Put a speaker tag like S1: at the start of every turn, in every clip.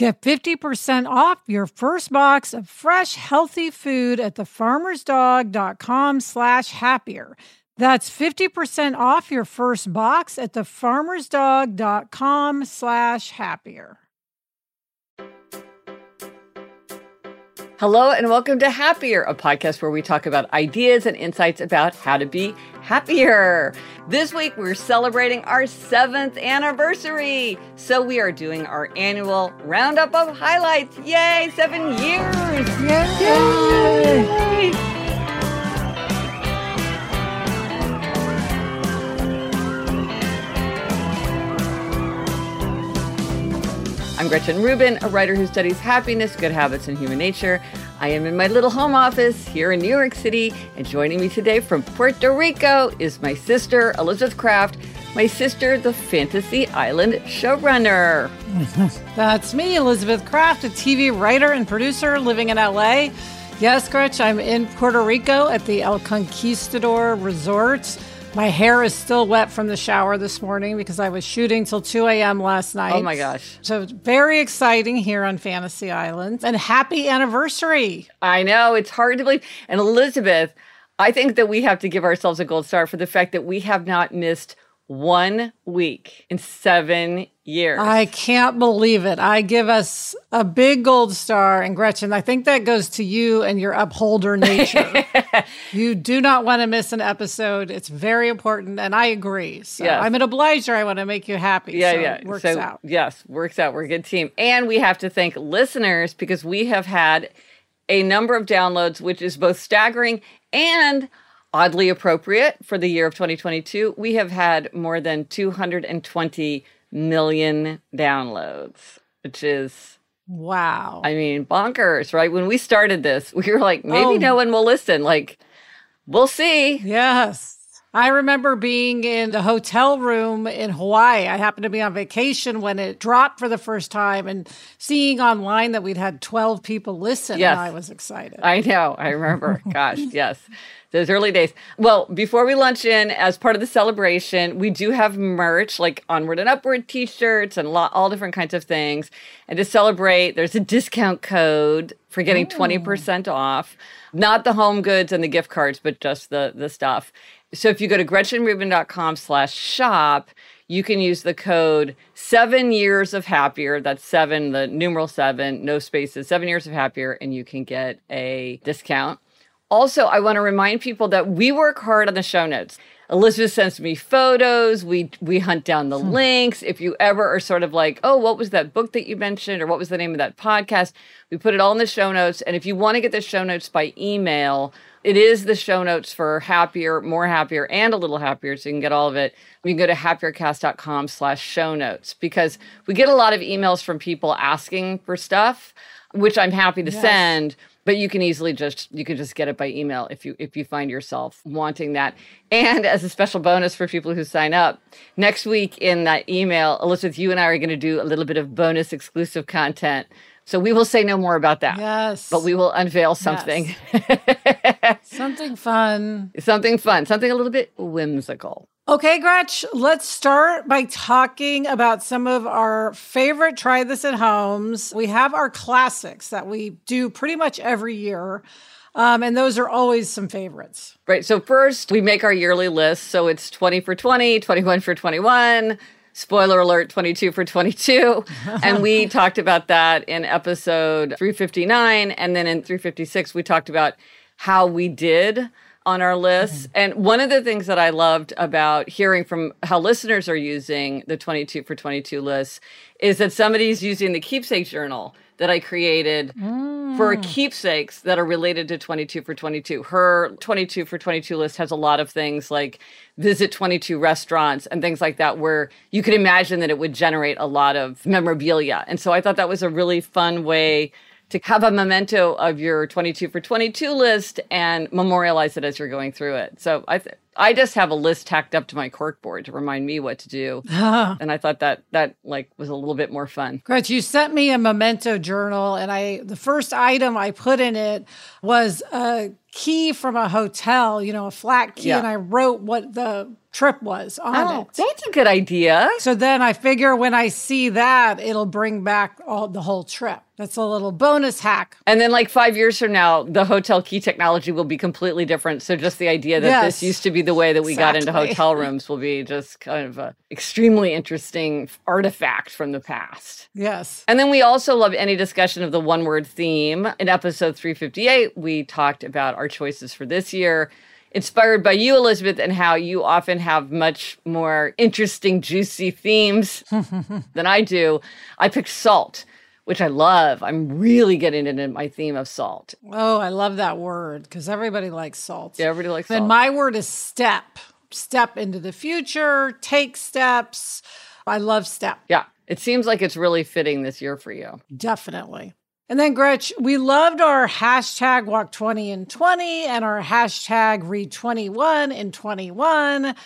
S1: Get 50% off your first box of fresh, healthy food at thefarmersdog.com slash happier. That's 50% off your first box at thefarmersdog.com slash happier.
S2: Hello and welcome to Happier, a podcast where we talk about ideas and insights about how to be happier. This week we're celebrating our seventh anniversary. So we are doing our annual roundup of highlights. Yay, seven years!
S1: Yay! Yay!
S2: I'm Gretchen Rubin, a writer who studies happiness, good habits, and human nature. I am in my little home office here in New York City, and joining me today from Puerto Rico is my sister, Elizabeth Craft, my sister, the Fantasy Island showrunner.
S1: That's me, Elizabeth Craft, a TV writer and producer living in LA. Yes, Gretch, I'm in Puerto Rico at the El Conquistador Resort. My hair is still wet from the shower this morning because I was shooting till 2 a.m. last night.
S2: Oh my gosh.
S1: So very exciting here on Fantasy Island. And happy anniversary.
S2: I know, it's hard to believe. And Elizabeth, I think that we have to give ourselves a gold star for the fact that we have not missed one week in seven years.
S1: I can't believe it. I give us a big gold star. And Gretchen, I think that goes to you and your upholder nature. you do not want to miss an episode. It's very important. And I agree. So yes. I'm an obliger. I want to make you happy.
S2: Yeah,
S1: so
S2: yeah.
S1: Works
S2: so,
S1: out.
S2: Yes, works out. We're a good team. And we have to thank listeners because we have had a number of downloads, which is both staggering and oddly appropriate for the year of 2022. We have had more than 220 million downloads, which is
S1: wow.
S2: I mean, bonkers, right? When we started this, we were like, maybe oh. no one will listen. Like, we'll see.
S1: Yes. I remember being in the hotel room in Hawaii. I happened to be on vacation when it dropped for the first time and seeing online that we'd had 12 people listen. Yes. And I was excited.
S2: I know. I remember. Gosh, yes those early days. Well, before we lunch in, as part of the celebration, we do have merch like onward and upward t-shirts and lo- all different kinds of things. And to celebrate, there's a discount code for getting Ooh. 20% off. Not the home goods and the gift cards, but just the the stuff. So if you go to gretchenrubin.com slash shop, you can use the code seven years of happier. That's seven, the numeral seven, no spaces, seven years of happier, and you can get a discount. Also, I want to remind people that we work hard on the show notes. Elizabeth sends me photos. We we hunt down the hmm. links. If you ever are sort of like, oh, what was that book that you mentioned, or what was the name of that podcast? We put it all in the show notes. And if you want to get the show notes by email, it is the show notes for happier, more happier, and a little happier. So you can get all of it. You can go to happiercast.com slash show notes because we get a lot of emails from people asking for stuff, which I'm happy to yes. send but you can easily just you can just get it by email if you if you find yourself wanting that. And as a special bonus for people who sign up next week in that email elizabeth you and i are going to do a little bit of bonus exclusive content So we will say no more about that.
S1: Yes.
S2: But we will unveil something.
S1: Yes. something fun.
S2: something fun, something a little bit whimsical.
S1: Okay, Gretch, let's start by talking about some of our favorite try this at homes. We have our classics that we do pretty much every year. Um, and those are always some favorites.
S2: Right. So, first, we make our yearly list. So, it's 20 for 20, 21 for 21, spoiler alert, 22 for 22. and we talked about that in episode 359. And then in 356, we talked about how we did on our list. Mm-hmm. And one of the things that I loved about hearing from how listeners are using the 22 for 22 list is that somebody's using the keepsake journal that I created mm. for keepsakes that are related to 22 for 22. Her 22 for 22 list has a lot of things like visit 22 restaurants and things like that, where you could imagine that it would generate a lot of memorabilia. And so I thought that was a really fun way to have a memento of your 22 for 22 list and memorialize it as you're going through it. So I th- I just have a list tacked up to my corkboard to remind me what to do. Ah. and I thought that that like was a little bit more fun.
S1: Gretch, you sent me a memento journal and I the first item I put in it was a key from a hotel, you know, a flat key, yeah. and I wrote what the trip was on oh, it.
S2: That's a good idea.
S1: So then I figure when I see that, it'll bring back all the whole trip. That's a little bonus hack.
S2: And then, like five years from now, the hotel key technology will be completely different. So, just the idea that yes, this used to be the way that we exactly. got into hotel rooms will be just kind of an extremely interesting artifact from the past.
S1: Yes.
S2: And then we also love any discussion of the one word theme. In episode 358, we talked about our choices for this year inspired by you, Elizabeth, and how you often have much more interesting, juicy themes than I do. I picked salt, which I love. I'm really getting into my theme of salt.
S1: Oh, I love that word because everybody likes salt.
S2: Yeah, everybody likes
S1: and
S2: salt.
S1: my word is step. Step into the future, take steps. I love step.
S2: Yeah. It seems like it's really fitting this year for you.
S1: Definitely. And then, Gretch, we loved our hashtag walk 20 and 20 and our hashtag read 21 and 21.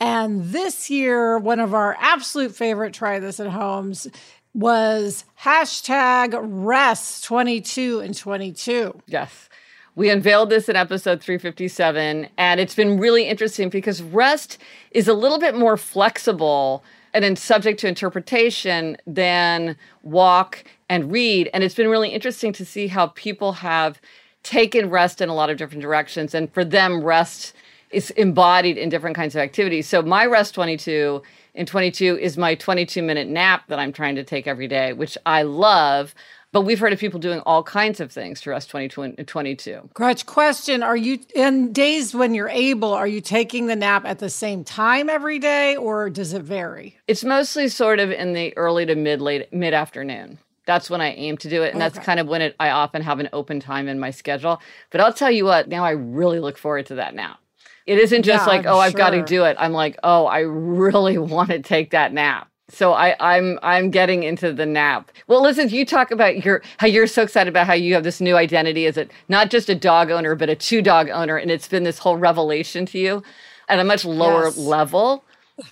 S1: And this year, one of our absolute favorite try this at homes was hashtag rest 22 and 22.
S2: Yes. We unveiled this in episode 357, and it's been really interesting because rest is a little bit more flexible and then subject to interpretation than walk and read. And it's been really interesting to see how people have taken rest in a lot of different directions. And for them, rest is embodied in different kinds of activities. So my rest 22 in 22 is my 22 minute nap that I'm trying to take every day, which I love. But we've heard of people doing all kinds of things to rest 22 22.
S1: Gretch, question Are you in days when you're able, are you taking the nap at the same time every day or does it vary?
S2: It's mostly sort of in the early to mid late mid afternoon that's when I aim to do it. And okay. that's kind of when it, I often have an open time in my schedule. But I'll tell you what, now I really look forward to that now. It isn't just yeah, like, I'm oh, I've got to do it. I'm like, oh, I really want to take that nap. So I, I'm I'm getting into the nap. Well, listen, you talk about your how you're so excited about how you have this new identity as a not just a dog owner, but a two dog owner, and it's been this whole revelation to you at a much lower yes. level.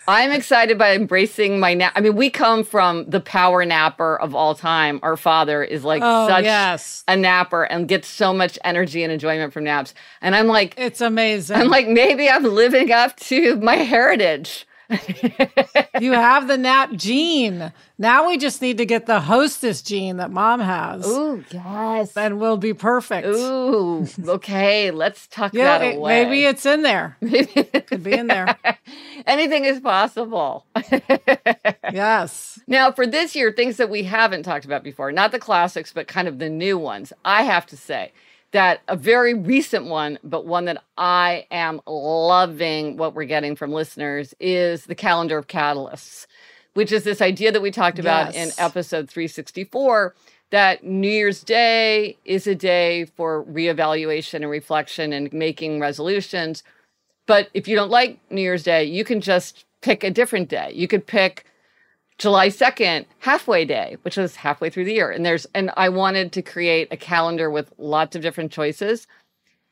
S2: I'm excited by embracing my nap. I mean, we come from the power napper of all time. Our father is like oh, such yes. a napper and gets so much energy and enjoyment from naps. And I'm like,
S1: it's amazing.
S2: I'm like, maybe I'm living up to my heritage
S1: you have the nap gene. Now we just need to get the hostess gene that mom has.
S2: Ooh, yes.
S1: Then we'll be perfect.
S2: Ooh, okay. Let's tuck yeah, that away.
S1: Maybe it's in there. Maybe it could be in there.
S2: Anything is possible.
S1: yes.
S2: Now, for this year, things that we haven't talked about before, not the classics, but kind of the new ones, I have to say that a very recent one, but one that I am loving what we're getting from listeners is the calendar of catalysts, which is this idea that we talked about yes. in episode 364 that New Year's Day is a day for reevaluation and reflection and making resolutions. But if you don't like New Year's Day, you can just pick a different day. You could pick July 2nd, halfway day, which was halfway through the year. And there's, and I wanted to create a calendar with lots of different choices.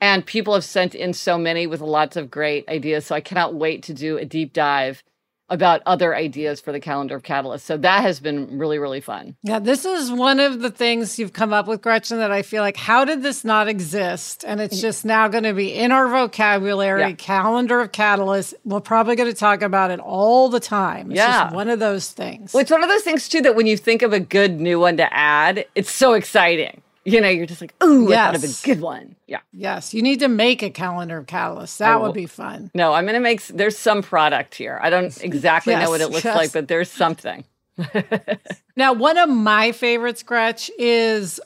S2: And people have sent in so many with lots of great ideas. So I cannot wait to do a deep dive about other ideas for the calendar of catalysts. So that has been really, really fun.
S1: Yeah, this is one of the things you've come up with, Gretchen, that I feel like, how did this not exist? And it's mm. just now going to be in our vocabulary, yeah. calendar of catalysts. We're probably going to talk about it all the time. It's yeah. one of those things.
S2: Well, it's one of those things, too, that when you think of a good new one to add, it's so exciting you know, you're just like, ooh, yes. I thought of a good one. Yeah.
S1: Yes. You need to make a calendar of catalysts. That would be fun.
S2: No, I'm going to make, there's some product here. I don't exactly yes, know what it looks yes. like, but there's something.
S1: now, one of my favorites, Gretch, is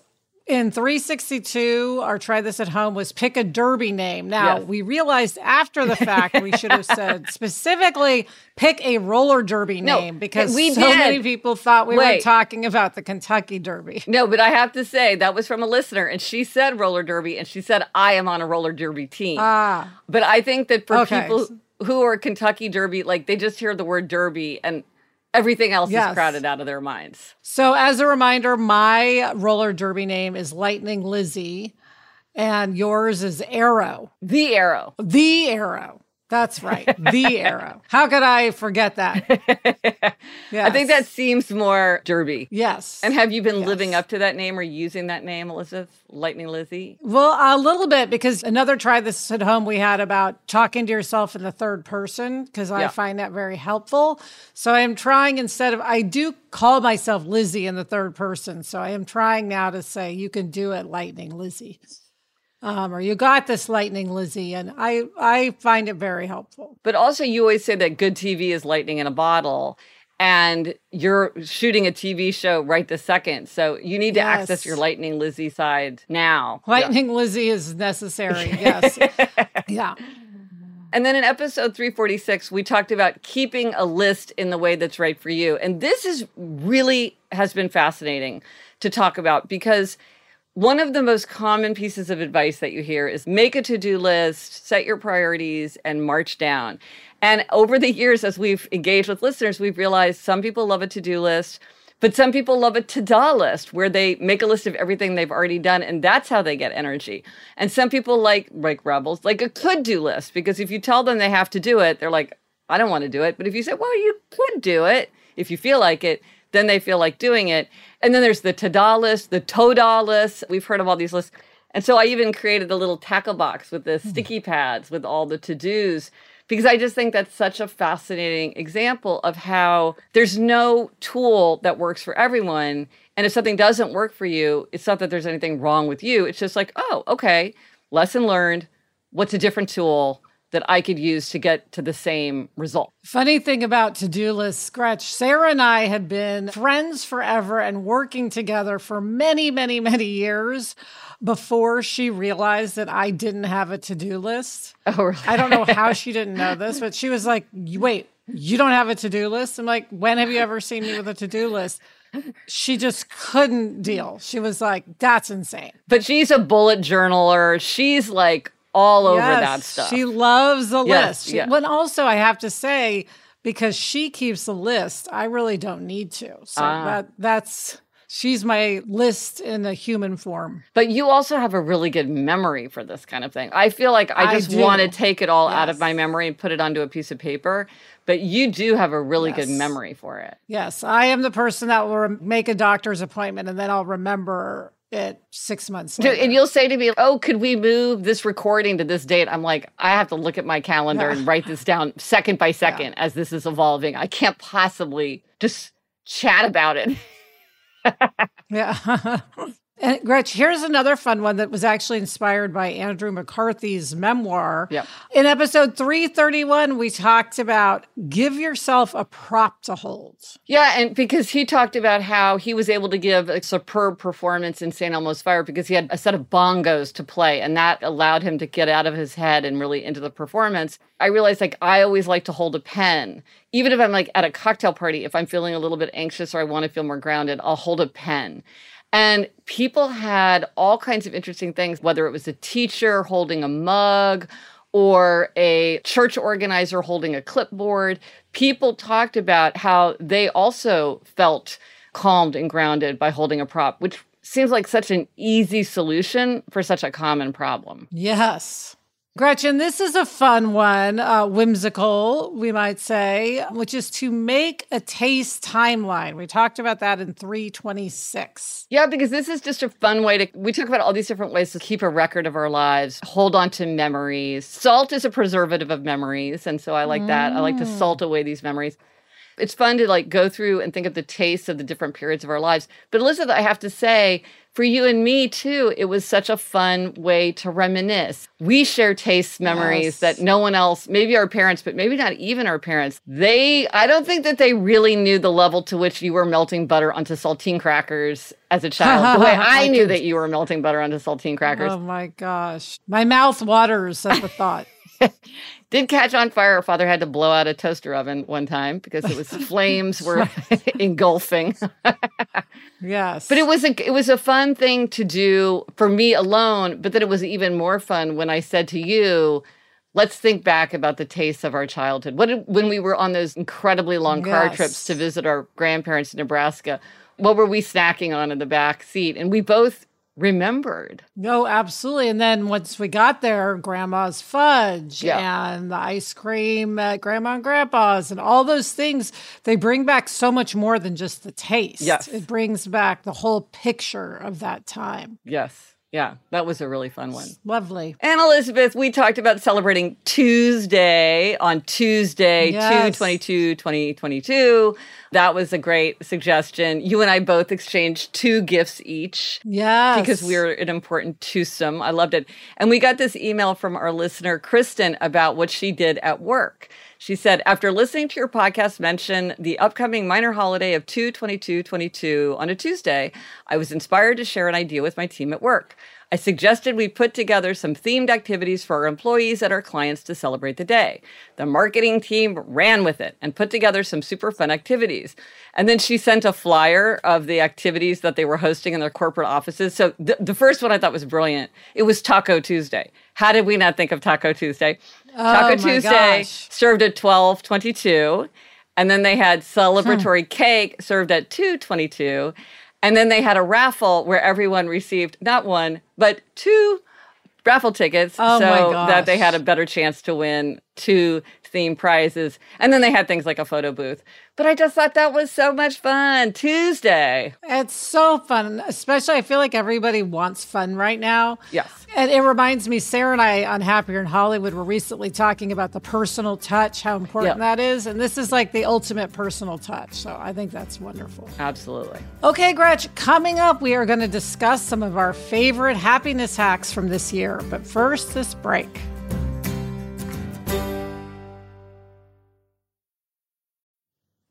S1: in 362 our try this at home was pick a derby name now yes. we realized after the fact we should have said specifically pick a roller derby no, name because we so did. many people thought we Wait. were talking about the kentucky derby
S2: no but i have to say that was from a listener and she said roller derby and she said i am on a roller derby team ah. but i think that for okay. people who are kentucky derby like they just hear the word derby and everything else yes. is crowded out of their minds.
S1: So, as a reminder, my roller derby name is Lightning Lizzie, and yours is Arrow.
S2: The Arrow.
S1: The Arrow. That's right. The arrow. How could I forget that?
S2: Yes. I think that seems more derby.
S1: Yes.
S2: And have you been yes. living up to that name or using that name, Elizabeth? Lightning Lizzie?
S1: Well, a little bit because another try this at home we had about talking to yourself in the third person because I yeah. find that very helpful. So I am trying instead of, I do call myself Lizzie in the third person. So I am trying now to say, you can do it, Lightning Lizzie um, or you got this lightning, Lizzie, and I I find it very helpful.
S2: But also, you always say that good TV is lightning in a bottle, and you're shooting a TV show right this second, so you need to yes. access your lightning Lizzie side now.
S1: Lightning yeah. Lizzie is necessary. Yes, yeah.
S2: And then in episode 346, we talked about keeping a list in the way that's right for you. And this is really has been fascinating to talk about because one of the most common pieces of advice that you hear is make a to do list, set your priorities, and march down. And over the years, as we've engaged with listeners, we've realized some people love a to do list, but some people love a to do list where they make a list of everything they've already done, and that's how they get energy. And some people like, like rebels, like a could do list, because if you tell them they have to do it, they're like, I don't want to do it. But if you say, well, you could do it if you feel like it, then they feel like doing it. And then there's the Tada list, the Toda list. We've heard of all these lists. And so I even created a little tackle box with the hmm. sticky pads with all the to dos because I just think that's such a fascinating example of how there's no tool that works for everyone. And if something doesn't work for you, it's not that there's anything wrong with you. It's just like, oh, okay, lesson learned. What's a different tool? That I could use to get to the same result.
S1: Funny thing about to do list Gretch, Sarah and I had been friends forever and working together for many, many, many years before she realized that I didn't have a to do list. Oh, really? I don't know how she didn't know this, but she was like, wait, you don't have a to do list? I'm like, when have you ever seen me with a to do list? she just couldn't deal. She was like, that's insane.
S2: But she's a bullet journaler. She's like all over that stuff.
S1: She loves a yes, list. Yeah. But also, I have to say, because she keeps a list, I really don't need to. So uh, that that's she's my list in a human form.
S2: But you also have a really good memory for this kind of thing. I feel like I just I want to take it all yes. out of my memory and put it onto a piece of paper. But you do have a really yes. good memory for it.
S1: Yes, I am the person that will make a doctor's appointment and then I'll remember it six months later.
S2: And you'll say to me, Oh, could we move this recording to this date? I'm like, I have to look at my calendar yeah. and write this down second by second yeah. as this is evolving. I can't possibly just chat about it.
S1: yeah. And Gretch, here's another fun one that was actually inspired by Andrew McCarthy's memoir.
S2: Yep.
S1: In episode 331, we talked about give yourself a prop to hold.
S2: Yeah, and because he talked about how he was able to give a superb performance in St. Elmo's Fire because he had a set of bongos to play, and that allowed him to get out of his head and really into the performance. I realized like I always like to hold a pen. Even if I'm like at a cocktail party, if I'm feeling a little bit anxious or I want to feel more grounded, I'll hold a pen. And people had all kinds of interesting things, whether it was a teacher holding a mug or a church organizer holding a clipboard. People talked about how they also felt calmed and grounded by holding a prop, which seems like such an easy solution for such a common problem.
S1: Yes. Gretchen, this is a fun one, uh, whimsical, we might say, which is to make a taste timeline. We talked about that in 326.
S2: Yeah, because this is just a fun way to, we talk about all these different ways to keep a record of our lives, hold on to memories. Salt is a preservative of memories. And so I like mm. that. I like to mm. salt away these memories. It's fun to like go through and think of the tastes of the different periods of our lives. But Elizabeth, I have to say, for you and me too, it was such a fun way to reminisce. We share taste memories yes. that no one else, maybe our parents, but maybe not even our parents, they, I don't think that they really knew the level to which you were melting butter onto saltine crackers as a child, the way I knew that you were melting butter onto saltine crackers.
S1: Oh my gosh. My mouth waters at the thought.
S2: did catch on fire. Our father had to blow out a toaster oven one time because it was flames were engulfing.
S1: yes,
S2: but it was a it was a fun thing to do for me alone. But then it was even more fun when I said to you, "Let's think back about the tastes of our childhood. What did, when we were on those incredibly long car yes. trips to visit our grandparents in Nebraska." What were we snacking on in the back seat? And we both remembered.
S1: No, absolutely. And then once we got there, grandma's fudge yeah. and the ice cream at grandma and grandpa's and all those things, they bring back so much more than just the taste.
S2: Yes.
S1: It brings back the whole picture of that time.
S2: Yes. Yeah, that was a really fun one.
S1: Lovely.
S2: And Elizabeth, we talked about celebrating Tuesday on Tuesday, yes. 2 2022. That was a great suggestion. You and I both exchanged two gifts each.
S1: Yeah.
S2: Because we are an important twosome. I loved it. And we got this email from our listener, Kristen, about what she did at work. She said, after listening to your podcast mention the upcoming minor holiday of 22222 on a Tuesday, I was inspired to share an idea with my team at work. I suggested we put together some themed activities for our employees and our clients to celebrate the day. The marketing team ran with it and put together some super fun activities. And then she sent a flyer of the activities that they were hosting in their corporate offices. So th- the first one I thought was brilliant. It was Taco Tuesday. How did we not think of Taco Tuesday?
S1: Oh, Taco
S2: Tuesday
S1: gosh.
S2: served at 1222. And then they had celebratory hmm. cake served at 222. And then they had a raffle where everyone received not one, but two raffle tickets
S1: oh
S2: so that they had a better chance to win two theme prizes. And then they had things like a photo booth. But I just thought that was so much fun. Tuesday.
S1: It's so fun. Especially, I feel like everybody wants fun right now.
S2: Yes.
S1: And it reminds me, Sarah and I on Happier in Hollywood were recently talking about the personal touch, how important yep. that is. And this is like the ultimate personal touch. So I think that's wonderful.
S2: Absolutely.
S1: Okay, Gretch, coming up, we are going to discuss some of our favorite happiness hacks from this year. But first, this break.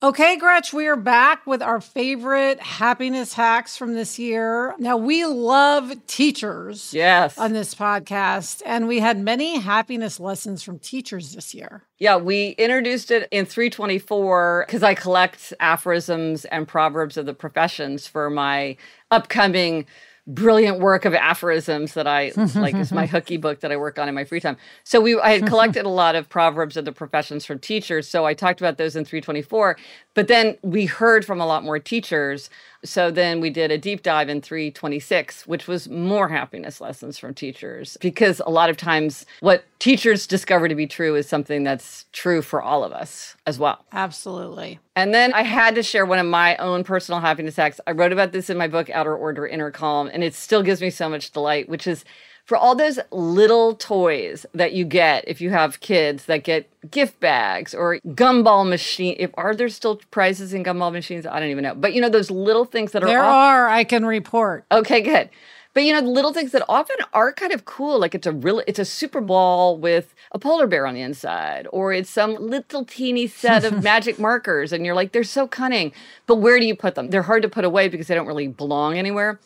S1: Okay, Gretch, we are back with our favorite happiness hacks from this year. Now, we love teachers
S2: Yes.
S1: on this podcast, and we had many happiness lessons from teachers this year.
S2: Yeah, we introduced it in 324 because I collect aphorisms and proverbs of the professions for my upcoming brilliant work of aphorisms that I like is my hooky book that I work on in my free time. So we I had collected a lot of proverbs of the professions from teachers. So I talked about those in 324. But then we heard from a lot more teachers. So then we did a deep dive in 326, which was more happiness lessons from teachers. Because a lot of times what teachers discover to be true is something that's true for all of us as well.
S1: Absolutely.
S2: And then I had to share one of my own personal happiness hacks. I wrote about this in my book, Outer Order, Inner Calm, and it still gives me so much delight, which is for all those little toys that you get if you have kids that get gift bags or gumball machine. If are there still prizes in gumball machines? I don't even know. But you know those little things that are
S1: There
S2: off-
S1: are, I can report.
S2: Okay, good. But you know, the little things that often are kind of cool, like it's a real it's a super ball with a polar bear on the inside, or it's some little teeny set of magic markers, and you're like, they're so cunning. But where do you put them? They're hard to put away because they don't really belong anywhere.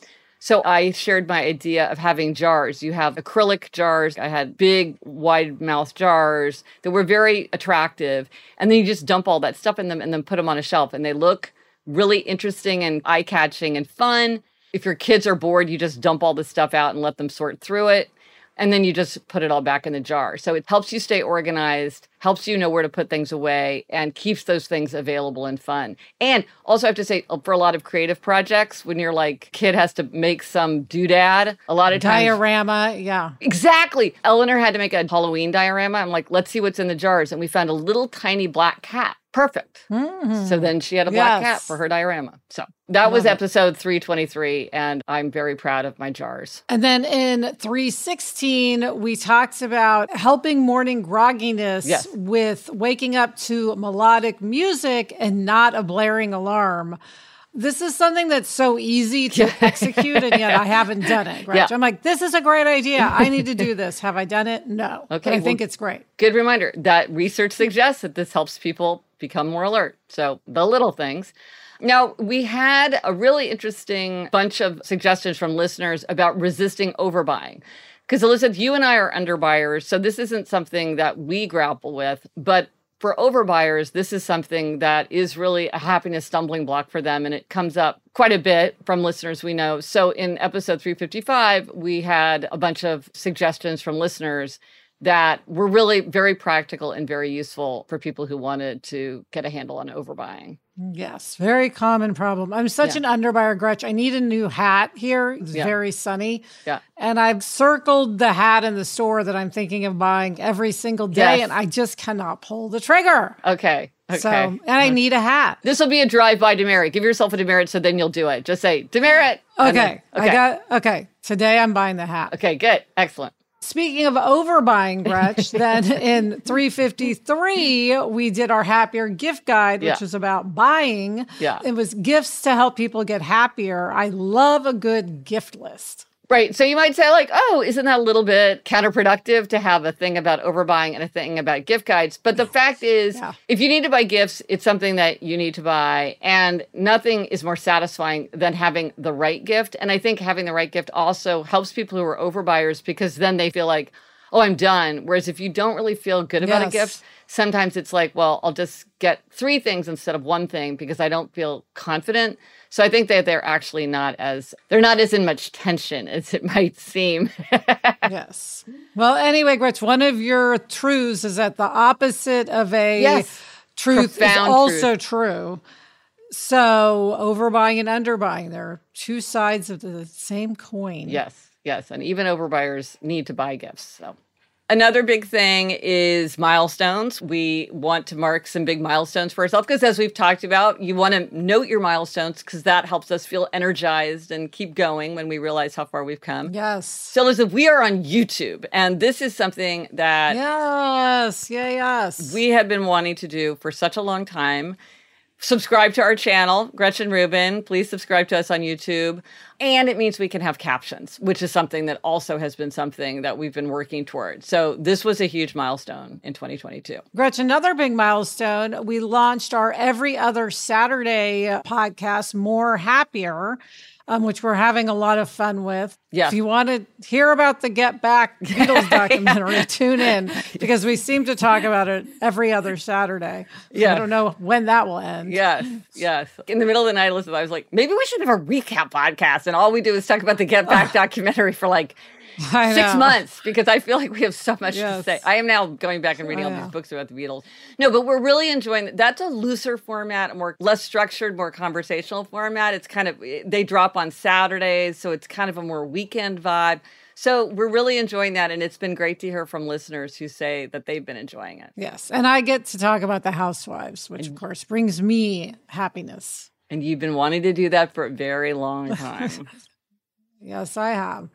S2: So I shared my idea of having jars. You have acrylic jars. I had big, wide mouth jars that were very attractive. And then you just dump all that stuff in them and then put them on a shelf. And they look really interesting and eye catching and fun. If your kids are bored, you just dump all the stuff out and let them sort through it. And then you just put it all back in the jar. So it helps you stay organized, helps you know where to put things away, and keeps those things available and fun. And also, I have to say, uh, for a lot of creative projects, when you're like, kid has to make some doodad, a lot of times.
S1: Diorama, yeah.
S2: Exactly. Eleanor had to make a Halloween diorama. I'm like, let's see what's in the jars. And we found a little tiny black cat. Perfect. So then she had a black cat for her diorama. So that was
S1: Love it.
S2: episode 323. And I'm very proud of my jars.
S1: And then in 316, we talked about helping morning grogginess
S2: Yes.
S1: With waking up to melodic music and not a blaring alarm. This is something that's so easy to execute, and yet I haven't done it. Right?
S2: Yeah.
S1: I'm like, this is a great idea. I need to do this. Have I done it? No. But
S2: Okay,
S1: I think it's great.
S2: Good reminder that research suggests that this helps people become more alert. So the little things. Now, we had a really interesting bunch of suggestions from listeners about resisting overbuying. Because Elizabeth, you and I are underbuyers, so this isn't something that we grapple with, but for overbuyers, this is something that is really a happiness stumbling block for them. And it comes up quite a bit from listeners we know. So in episode 355, we had a bunch of suggestions from listeners that were really very practical and very useful for people who wanted to get a handle on overbuying.
S1: Yes, very common problem. I'm such
S2: Yeah.
S1: an underbuyer, Gretch. I need a new hat here. It's
S2: Yeah.
S1: very sunny.
S2: Yeah.
S1: And I've circled the hat in the store that I'm thinking of buying every single day,
S2: Yes.
S1: and I just cannot pull the trigger.
S2: Okay. Okay.
S1: So, and I need a hat.
S2: this will be a drive by demerit. Give yourself a demerit so then you'll do it. Just say demerit. and then-
S1: Okay, I got, okay, today I'm buying the hat.
S2: Okay, good. Excellent.
S1: Speaking of overbuying, Gretch, then in 353, we did our happier gift guide, which
S2: Yeah.
S1: was about buying.
S2: Yeah.
S1: It was gifts to help people get happier. I love a good gift list.
S2: Right. So you might say, like, oh, isn't that a little bit counterproductive to have a thing about overbuying and a thing about gift guides? But the fact is,
S1: Yeah.
S2: if you need to buy gifts, it's something that you need to buy. And nothing is more satisfying than having the right gift. And I think having the right gift also helps people who are overbuyers because then they feel like, oh, I'm done. Whereas if you don't really feel good about a gift, sometimes it's like, well, I'll just get three things instead of one thing because I don't feel confident. So I think that they're actually not as they're not as in much tension as it might seem.
S1: yes. Well, anyway, Gretch, one of your truths is that the opposite of a
S2: Yes.
S1: truth
S2: Profound
S1: is also true. So, overbuying and underbuying, they're two sides of the same coin.
S2: yes, yes, and even overbuyers need to buy gifts. So Another big thing is milestones. We want to mark some big milestones for ourselves because, as we've talked about, you want to note your milestones because that helps us feel energized and keep going when we realize how far we've come.
S1: Yes.
S2: So, Elizabeth, we are on YouTube, and this is something that
S1: yes, yeah, yes,
S2: we have been wanting to do for such a long time subscribe to our channel, Gretchen Rubin. Please subscribe to us on YouTube. And it means we can have captions, which is something that also has been something that we've been working toward. So this was a huge milestone in 2022.
S1: Gretchen, another big milestone. We launched our every other Saturday podcast, More Happier um, which we're having a lot of fun with.
S2: Yeah.
S1: If you want to hear about the Get Back Beatles documentary, yeah. tune in because we seem to talk about it every other Saturday. Yeah. I don't know when that will end.
S2: Yes. Yes. In the middle of the night, Elizabeth, I was like, maybe we should have a recap podcast. And all we do is talk about the Get Back documentary for like six months because I feel like we have so much yes. to say. I am now going back and reading all these books about the Beatles. No, but we're really enjoying that. That's a looser format, a more less structured, more conversational format. It's kind of eh, they drop on Saturdays, so it's kind of a more weekend vibe. So we're really enjoying that, and it's been great to hear from listeners who say that they've been enjoying it.
S1: Yes, and I get to talk about the housewives, which of course brings me happiness.
S2: And you've been wanting to do that for a very long time.
S1: yes, I have.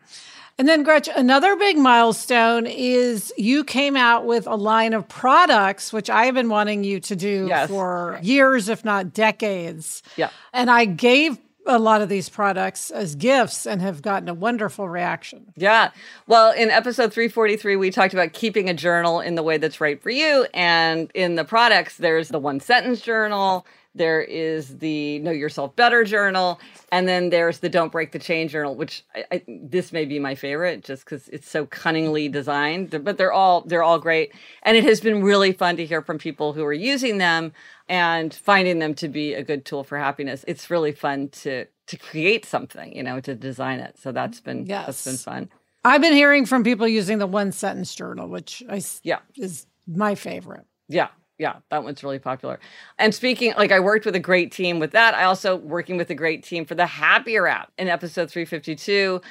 S1: And then, Gretchen, another big milestone is you came out with a line of products, which I have been wanting you to do yes. for years, if not decades.
S2: Yeah.
S1: And I gave a lot of these products as gifts and have gotten a wonderful reaction.
S2: Yeah. Well, in episode 343, we talked about keeping a journal in the way that's right for you. And in the products, there's the one sentence journal, there is the Know Yourself Better journal, and then there's the Don't Break the Chain journal, which I, I, this may be my favorite just because it's so cunningly designed. But they're all they're all great, and it has been really fun to hear from people who are using them and finding them to be a good tool for happiness. It's really fun to to create something, you know, to design it. So that's been yes. that's been fun.
S1: I've been hearing from people using the one sentence journal, which I
S2: yeah
S1: is my favorite.
S2: Yeah, yeah, that one's really popular. And speaking, like I worked with a great team with that. I also working with a great team for the Happier app in episode 352.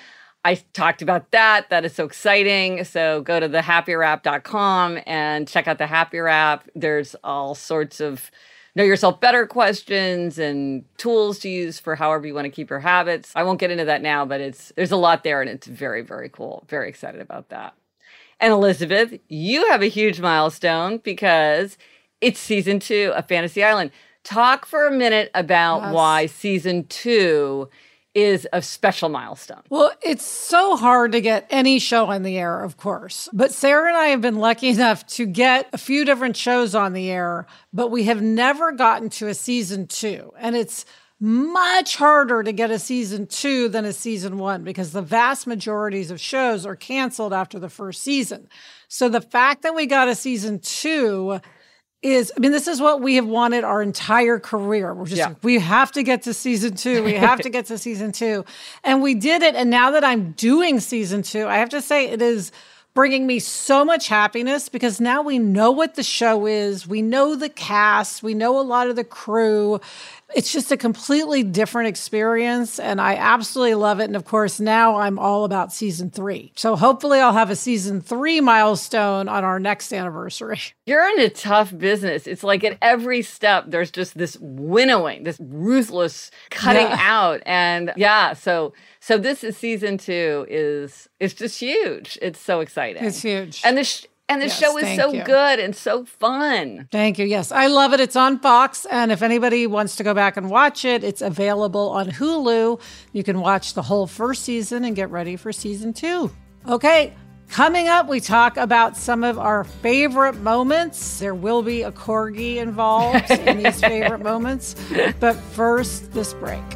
S2: I talked about that. That is so exciting. So go to the thehappierapp.com and check out the Happier app. There's all sorts of know yourself better questions and tools to use for however you want to keep your habits. I won't get into that now, but it's there's a lot there and it's very very cool. Very excited about that. And Elizabeth, you have a huge milestone because it's season two of Fantasy Island. Talk for a minute about yes. why season two is a special milestone.
S1: Well, it's so hard to get any show on the air, of course. But Sarah and I have been lucky enough to get a few different shows on the air, but we have never gotten to a season two. And it's much harder to get a season two than a season one because the vast majorities of shows are canceled after the first season. So the fact that we got a season two is I mean, this is what we have wanted our entire career. We're just yeah. we have to get to season two. We have to get to season two. And we did it. And now that I'm doing season two, I have to say it is bringing me so much happiness because now we know what the show is. We know the cast. We know a lot of the crew it's just a completely different experience and I absolutely love it. And of course, now I'm all about season three. So hopefully I'll have a season three milestone on our next anniversary.
S2: You're in a tough business. It's like at every step, there's just this winnowing, this ruthless cutting yeah. out. And yeah, so so this is season two is it's just huge. It's so exciting.
S1: It's huge.
S2: And the sh- and the yes, show is so you. good and so fun.
S1: Thank you. Yes, I love it. It's on Fox. And if anybody wants to go back and watch it, it's available on Hulu. You can watch the whole first season and get ready for season two. Okay, coming up, we talk about some of our favorite moments. There will be a corgi involved in these favorite moments. But first, this break.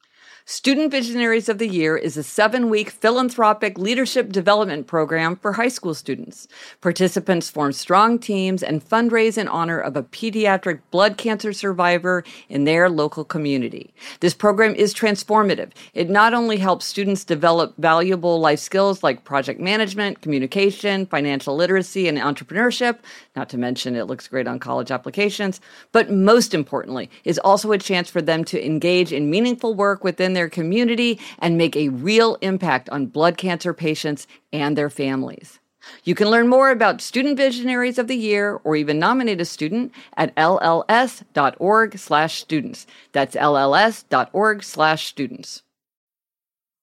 S2: Student Visionaries of the Year is a seven week philanthropic leadership development program for high school students. Participants form strong teams and fundraise in honor of a pediatric blood cancer survivor in their local community. This program is transformative. It not only helps students develop valuable life skills like project management, communication, financial literacy, and entrepreneurship, not to mention it looks great on college applications, but most importantly, is also a chance for them to engage in meaningful work within their community and make a real impact on blood cancer patients and their families. You can learn more about Student Visionaries of the Year or even nominate a student at lls.org/students. That's lls.org/students.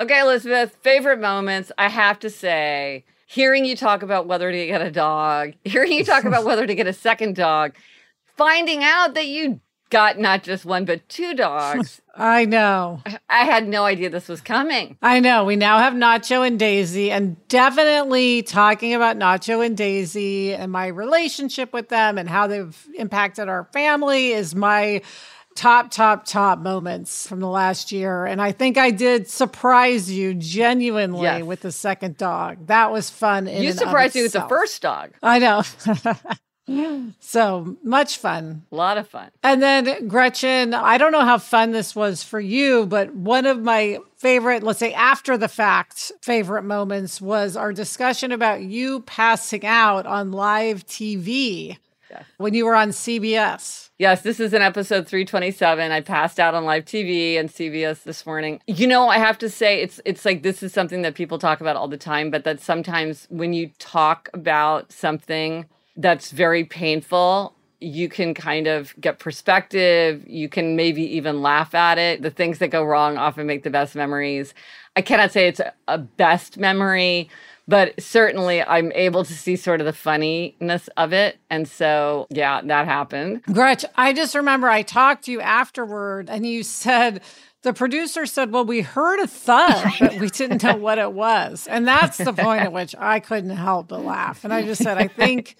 S2: Okay, Elizabeth, favorite moments. I have to say, hearing you talk about whether to get a dog, hearing you talk about whether to get a second dog, finding out that you got not just one but two dogs.
S1: I know.
S2: I had no idea this was coming.
S1: I know. We now have Nacho and Daisy, and definitely talking about Nacho and Daisy and my relationship with them and how they've impacted our family is my top, top, top moments from the last year. And I think I did surprise you genuinely yes. with the second dog. That was fun.
S2: you surprised me with the first dog.
S1: I know. So much fun.
S2: A lot of fun.
S1: And then, Gretchen, I don't know how fun this was for you, but one of my favorite, let's say after the fact, favorite moments was our discussion about you passing out on live TV. When you were on CBS.
S2: Yes, this is an episode 327. I passed out on live TV and CBS this morning. You know, I have to say it's it's like this is something that people talk about all the time, but that sometimes when you talk about something that's very painful, you can kind of get perspective. You can maybe even laugh at it. The things that go wrong often make the best memories. I cannot say it's a, best memory, but certainly I'm able to see sort of the funniness of it. And so, yeah, that happened.
S1: Gretch, I just remember I talked to you afterward and you said, the producer said, Well, we heard a thud, but we didn't know what it was. And that's the point at which I couldn't help but laugh. And I just said, I think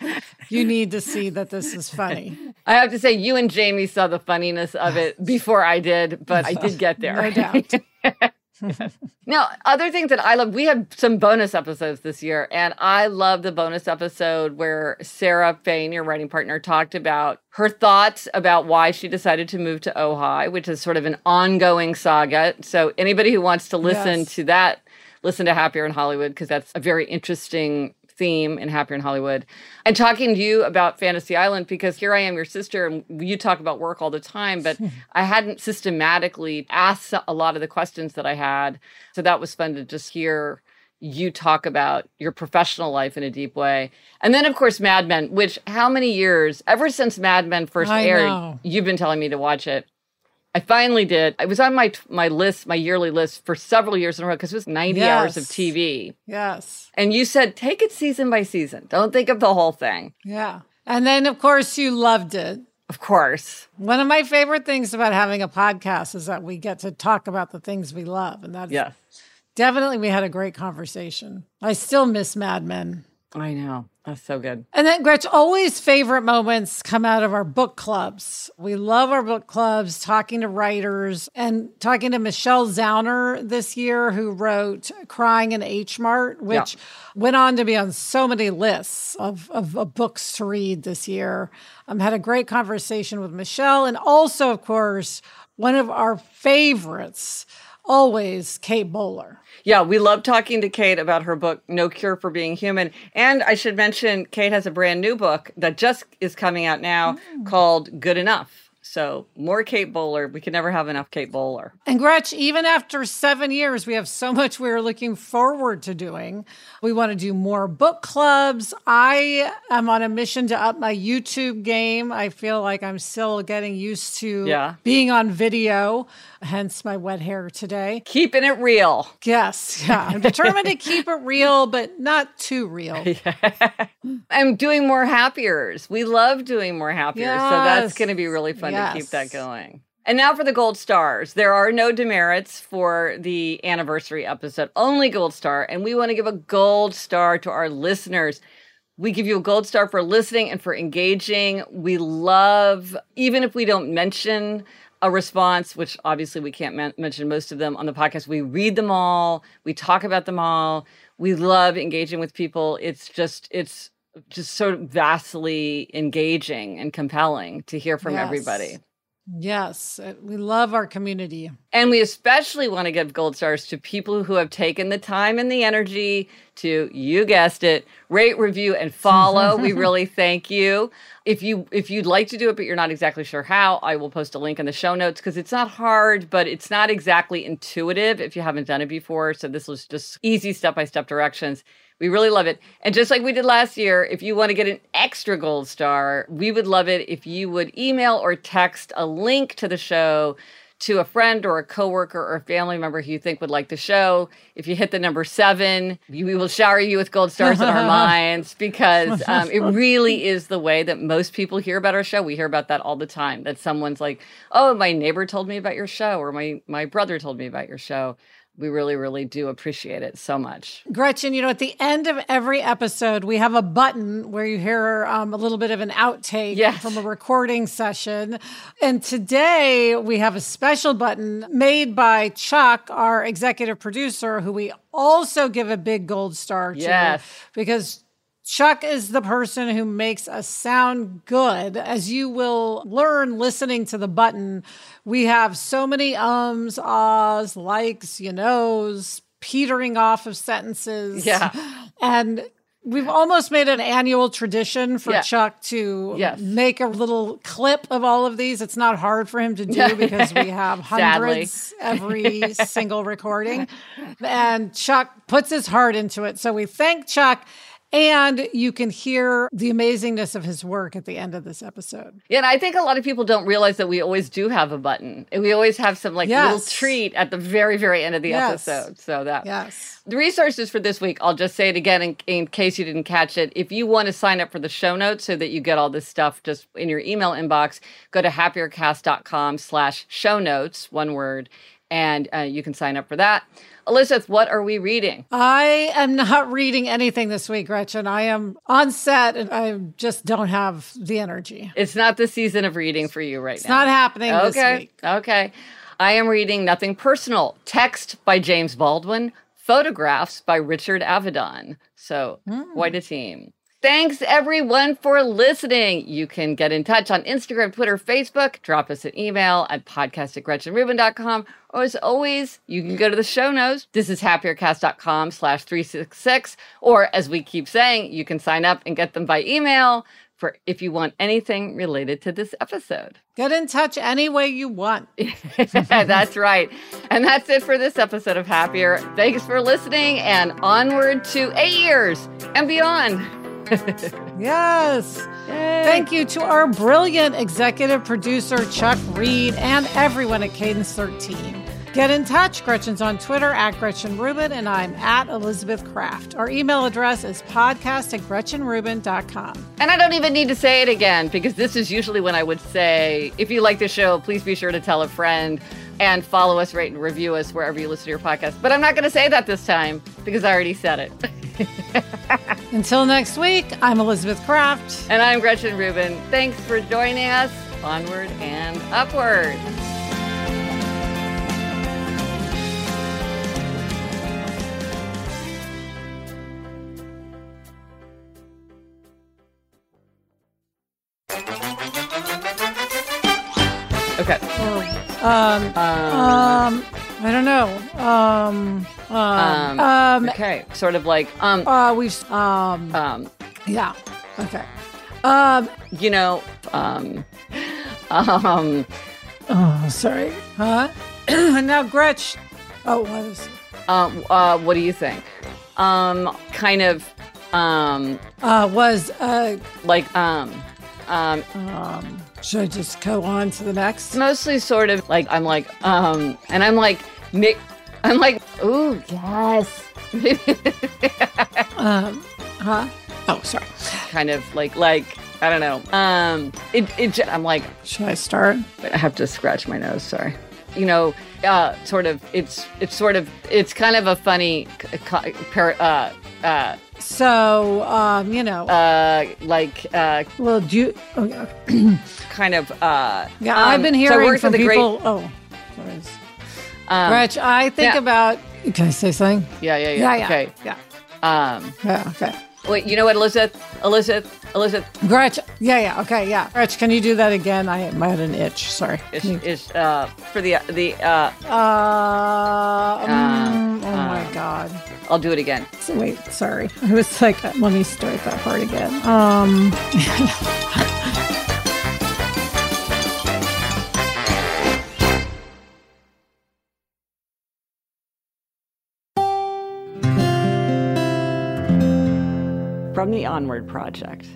S1: you need to see that this is funny.
S2: I have to say, you and Jamie saw the funniness of it before I did, but I did get there.
S1: No doubt.
S2: now, other things that I love, we have some bonus episodes this year, and I love the bonus episode where Sarah Fain, your writing partner, talked about her thoughts about why she decided to move to Ojai, which is sort of an ongoing saga. So, anybody who wants to listen yes. to that, listen to Happier in Hollywood, because that's a very interesting theme in Happier in Hollywood. And talking to you about Fantasy Island because here I am, your sister, and you talk about work all the time, but hmm. I hadn't systematically asked a lot of the questions that I had. So that was fun to just hear you talk about your professional life in a deep way. And then, of course, Mad Men, which how many years, ever since Mad Men first I aired, know. you've been telling me to watch it. I finally did. I was on my my list, my yearly list for several years in a row because it was 90 yes. hours of TV.
S1: Yes.
S2: And you said take it season by season. Don't think of the whole thing.
S1: Yeah. And then of course you loved it.
S2: Of course.
S1: One of my favorite things about having a podcast is that we get to talk about the things we love and that's
S2: yes.
S1: definitely we had a great conversation. I still miss Mad Men.
S2: I know. That's so good.
S1: And then, Gretch, always favorite moments come out of our book clubs. We love our book clubs, talking to writers and talking to Michelle Zauner this year, who wrote Crying in H Mart, which yeah. went on to be on so many lists of, of, of books to read this year. Um, had a great conversation with Michelle. And also, of course, one of our favorites always Kate Bowler.
S2: Yeah, we love talking to Kate about her book, No Cure for Being Human. And I should mention, Kate has a brand new book that just is coming out now mm. called Good Enough. So more Kate Bowler. We can never have enough Kate Bowler.
S1: And Gretch, even after seven years, we have so much we're looking forward to doing. We want to do more book clubs. I am on a mission to up my YouTube game. I feel like I'm still getting used to yeah. being on video, hence my wet hair today.
S2: Keeping it real.
S1: Yes. Yeah. I'm determined to keep it real, but not too real.
S2: Yeah. I'm doing more happiers. We love doing more happiers. Yes. So that's going to be really fun yes. to keep that going. And now for the gold stars. There are no demerits for the anniversary episode, only gold star. And we want to give a gold star to our listeners. We give you a gold star for listening and for engaging. We love, even if we don't mention a response, which obviously we can't man- mention most of them on the podcast, we read them all, we talk about them all. We love engaging with people. It's just, it's, just so vastly engaging and compelling to hear from yes. everybody.
S1: Yes, uh, we love our community.
S2: And we especially want to give gold stars to people who have taken the time and the energy to, you guessed it, rate, review, and follow. we really thank you. If you if you'd like to do it but you're not exactly sure how, I will post a link in the show notes because it's not hard, but it's not exactly intuitive if you haven't done it before. So this was just easy step-by-step directions. We really love it. And just like we did last year, if you want to get an extra gold star, we would love it if you would email or text a link to the show to a friend or a coworker or a family member who you think would like the show. If you hit the number seven, we will shower you with gold stars in our minds because um, it really is the way that most people hear about our show. We hear about that all the time. That someone's like, "Oh, my neighbor told me about your show," or "My my brother told me about your show." We really, really do appreciate it so much.
S1: Gretchen, you know, at the end of every episode, we have a button where you hear um, a little bit of an outtake yes. from a recording session. And today we have a special button made by Chuck, our executive producer, who we also give a big gold star to.
S2: Yes.
S1: Because Chuck is the person who makes us sound good. As you will learn listening to the button, we have so many ums, ahs, likes, you knows, petering off of sentences.
S2: Yeah.
S1: And we've almost made an annual tradition for yeah. Chuck to yes. make a little clip of all of these. It's not hard for him to do because we have hundreds every single recording. And Chuck puts his heart into it. So we thank Chuck. And you can hear the amazingness of his work at the end of this episode.
S2: Yeah, and I think a lot of people don't realize that we always do have a button. And we always have some like yes. little treat at the very, very end of the yes. episode. So that
S1: Yes.
S2: The resources for this week, I'll just say it again in, in case you didn't catch it. If you want to sign up for the show notes so that you get all this stuff just in your email inbox, go to happiercast.com slash show notes, one word, and uh, you can sign up for that. Elizabeth, what are we reading?
S1: I am not reading anything this week, Gretchen. I am on set and I just don't have the energy.
S2: It's not the season of reading for you right
S1: it's
S2: now.
S1: It's not happening
S2: okay.
S1: this week.
S2: Okay. I am reading Nothing Personal, text by James Baldwin, photographs by Richard Avedon. So, mm. quite a team. Thanks everyone for listening. You can get in touch on Instagram, Twitter, Facebook. Drop us an email at podcast at gretchenrubin.com. Or as always, you can go to the show notes. This is happiercast.com slash 366. Or as we keep saying, you can sign up and get them by email for if you want anything related to this episode.
S1: Get in touch any way you want.
S2: that's right. And that's it for this episode of Happier. Thanks for listening and onward to eight years and beyond.
S1: yes. Yay. Thank you to our brilliant executive producer, Chuck Reed, and everyone at Cadence 13. Get in touch. Gretchen's on Twitter at Gretchen Rubin, and I'm at Elizabeth Craft. Our email address is podcast at GretchenRubin.com.
S2: And I don't even need to say it again because this is usually when I would say, if you like the show, please be sure to tell a friend and follow us, rate, and review us wherever you listen to your podcast. But I'm not going to say that this time because I already said it.
S1: Until next week, I'm Elizabeth Craft.
S2: And I'm Gretchen Rubin. Thanks for joining us. Onward and upward. Okay.
S1: Um, um, um, I don't know. Um, um,
S2: Um,
S1: um,
S2: okay, sort of like um
S1: uh, we've, um,
S2: um
S1: yeah, okay. Um,
S2: you know um um
S1: oh, sorry. Huh? now, Gretch. Oh, what is,
S2: um uh what do you think? Um kind of um
S1: uh, was, uh,
S2: like um um
S1: um, should I just go on to the next?
S2: mostly sort of like I'm like um and I'm like Nick I'm like ooh yes
S1: Um, huh? Oh, sorry.
S2: kind of like like I don't know um it it I'm like
S1: Should I start?
S2: I have to scratch my nose sorry you know uh sort of it's it's sort of it's kind of a funny c- c- par- uh uh
S1: So, um, you know,
S2: uh like uh
S1: well, do you, oh, yeah.
S2: kind of uh
S1: Yeah,
S2: um,
S1: I've been
S2: so I
S1: hearing
S2: worked
S1: from
S2: a great-
S1: people. oh, sorry.
S2: Um,
S1: Gretch, I think about. Can I say something?
S2: yeah yeah yeah,
S1: Yeah, yeah.
S2: okay
S1: Yeah.
S2: um
S1: Yeah. Okay.
S2: wait you know what Elizabeth Elizabeth Elizabeth
S1: Gretch. Yeah. Yeah. Okay. Yeah. Gretch, can you do that again? I, I had an itch. Sorry.
S2: is,
S1: you-
S2: is uh for the the uh
S1: Uh, um,
S2: Uh,
S1: oh my
S2: uh.
S1: God.
S2: I'll do it again
S1: So wait, sorry. I was like, let me start that part again. Um,
S2: from the Onward Project.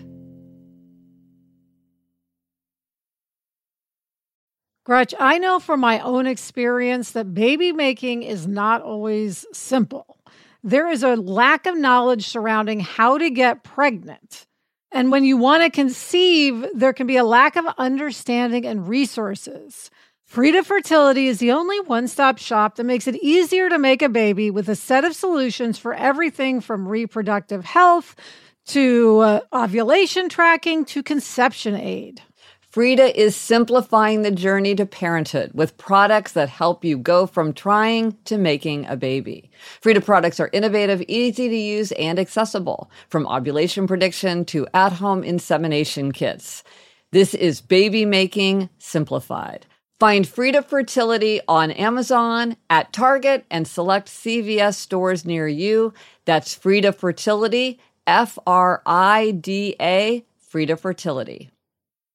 S1: Gretch, I know from my own experience that baby making is not always simple. There is a lack of knowledge surrounding how to get pregnant. And when you want to conceive, there can be a lack of understanding and resources. Frida Fertility is the only one stop shop that makes it easier to make a baby with a set of solutions for everything from reproductive health to uh, ovulation tracking to conception aid.
S2: Frida is simplifying the journey to parenthood with products that help you go from trying to making a baby. Frida products are innovative, easy to use, and accessible, from ovulation prediction to at home insemination kits. This is baby making simplified. Find Frida Fertility on Amazon, at Target, and select CVS stores near you. That's Frida Fertility, F R I D A, Frida Fertility.